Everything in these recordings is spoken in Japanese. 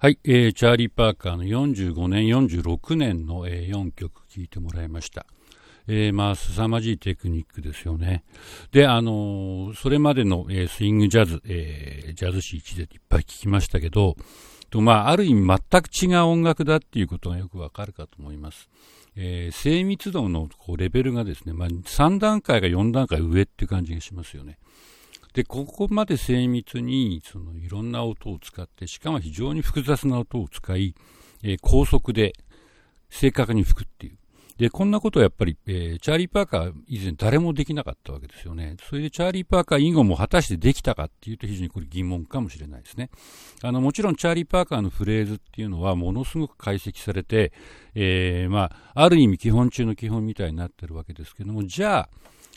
はい、えー、チャーリー・パーカーの45年、46年の、えー、4曲聴いてもらいました。えー、まあ、凄まじいテクニックですよね。で、あのー、それまでの、えー、スイングジャズ、えー、ジャズ史一でいっぱい聴きましたけど、とまあ、ある意味全く違う音楽だっていうことがよくわかるかと思います。えー、精密度のこうレベルがですね、まあ、3段階か4段階上っていう感じがしますよね。で、ここまで精密に、そのいろんな音を使って、しかも非常に複雑な音を使い、えー、高速で正確に吹くっていう。で、こんなことをやっぱり、えー、チャーリー・パーカー以前誰もできなかったわけですよね。それでチャーリー・パーカー以後も果たしてできたかっていうと非常にこれ疑問かもしれないですね。あの、もちろんチャーリー・パーカーのフレーズっていうのはものすごく解析されて、えー、まあ、ある意味基本中の基本みたいになってるわけですけども、じゃあ、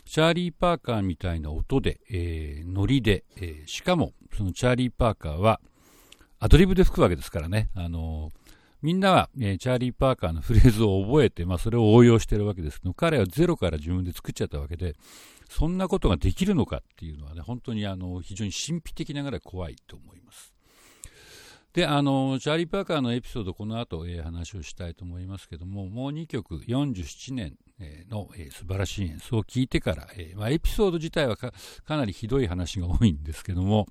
チャーリー・パーカーみたいな音で、えー、ノリで、えー、しかもそのチャーリー・パーカーはアドリブで吹くわけですからね、あのー、みんなは、えー、チャーリー・パーカーのフレーズを覚えて、まあ、それを応用してるわけですけど彼はゼロから自分で作っちゃったわけでそんなことができるのかっていうのはね本当にあの非常に神秘的ながら怖いと思います。で、あの、チャーリー・パーカーのエピソード、この後、えー、話をしたいと思いますけども、もう2曲、47年の、えー、素晴らしい演奏を聴いてから、えー、まあ、エピソード自体はかなりひどい話が多いんですけども、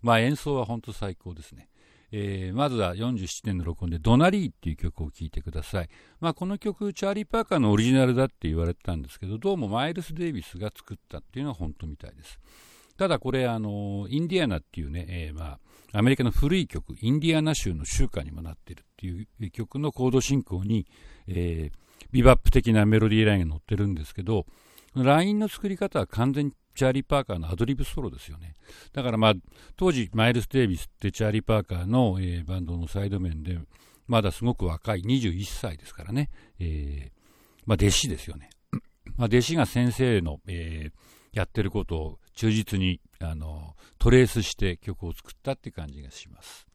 まあ、演奏は本当最高ですね。えー、まずは47年の録音で「ドナリー」っていう曲を聴いてください、まあ、この曲チャーリー・パーカーのオリジナルだって言われてたんですけどどうもマイルス・デイビスが作ったっていうのは本当みたいです。ただこれあのインディアナっていうね、えー、まあアメリカの古い曲インディアナ州の州歌にもなってるっていう曲のコード進行に、えー、ビバップ的なメロディーラインが載ってるんですけど、ラインの作り方は完全にチャーリー・パーカーのアドリブソロですよね。だからまあ、当時、マイルス・デイビスってチャーリー・パーカーの、えー、バンドのサイド面で、まだすごく若い、21歳ですからね、えー、まあ、弟子ですよね。まあ、弟子が先生の、えー、やってることを忠実にあのトレースして曲を作ったって感じがします。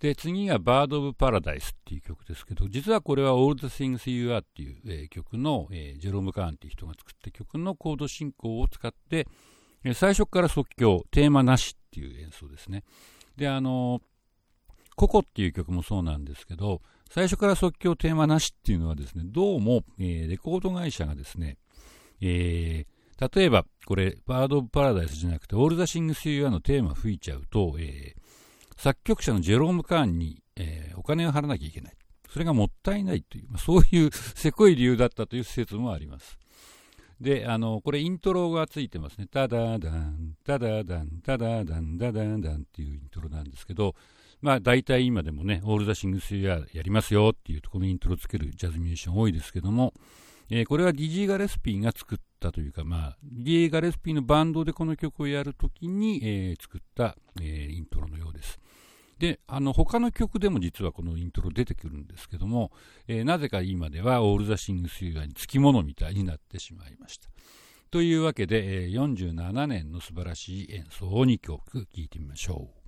で、次がバード・オブ・パラダイスっていう曲ですけど、実はこれは All the Things You Are っていう、えー、曲の、えー、ジェローム・カーンっていう人が作った曲のコード進行を使って、えー、最初から即興、テーマなしっていう演奏ですね。で、あのココっていう曲もそうなんですけど、最初から即興テーマなしっていうのはですね、どうも、えー、レコード会社がですね、えー、例えば、これ、バード・オブ・パラダイスじゃなくて、オール・ザ・シングス・ユー・アのテーマ吹いちゃうと、えー、作曲者のジェローム・カーンに、えー、お金を払わなきゃいけない。それがもったいないという、まあ、そういう せこい理由だったという説もあります。で、あの、これイントロがついてますね。タダダン、タダダン、タダダン、ダダンダンっていうイントロなんですけど、まあ大体今でもね、 All the Things ややりますよっていうとこのイントロつけるジャズミュージシャン多いですけども、えー、これはディジー・ガレスピーが作ったというか、まあ、ディジー・ガレスピーのバンドでこの曲をやるときに、えー、作った、えー、イントロのようです。で、あの、他の曲でも実はこのイントロ出てくるんですけども、えー、なぜか今ではオール・ザ・シングス・以外につきものみたいになってしまいました。というわけで、えー、47年の素晴らしい演奏を2曲聴いてみましょう。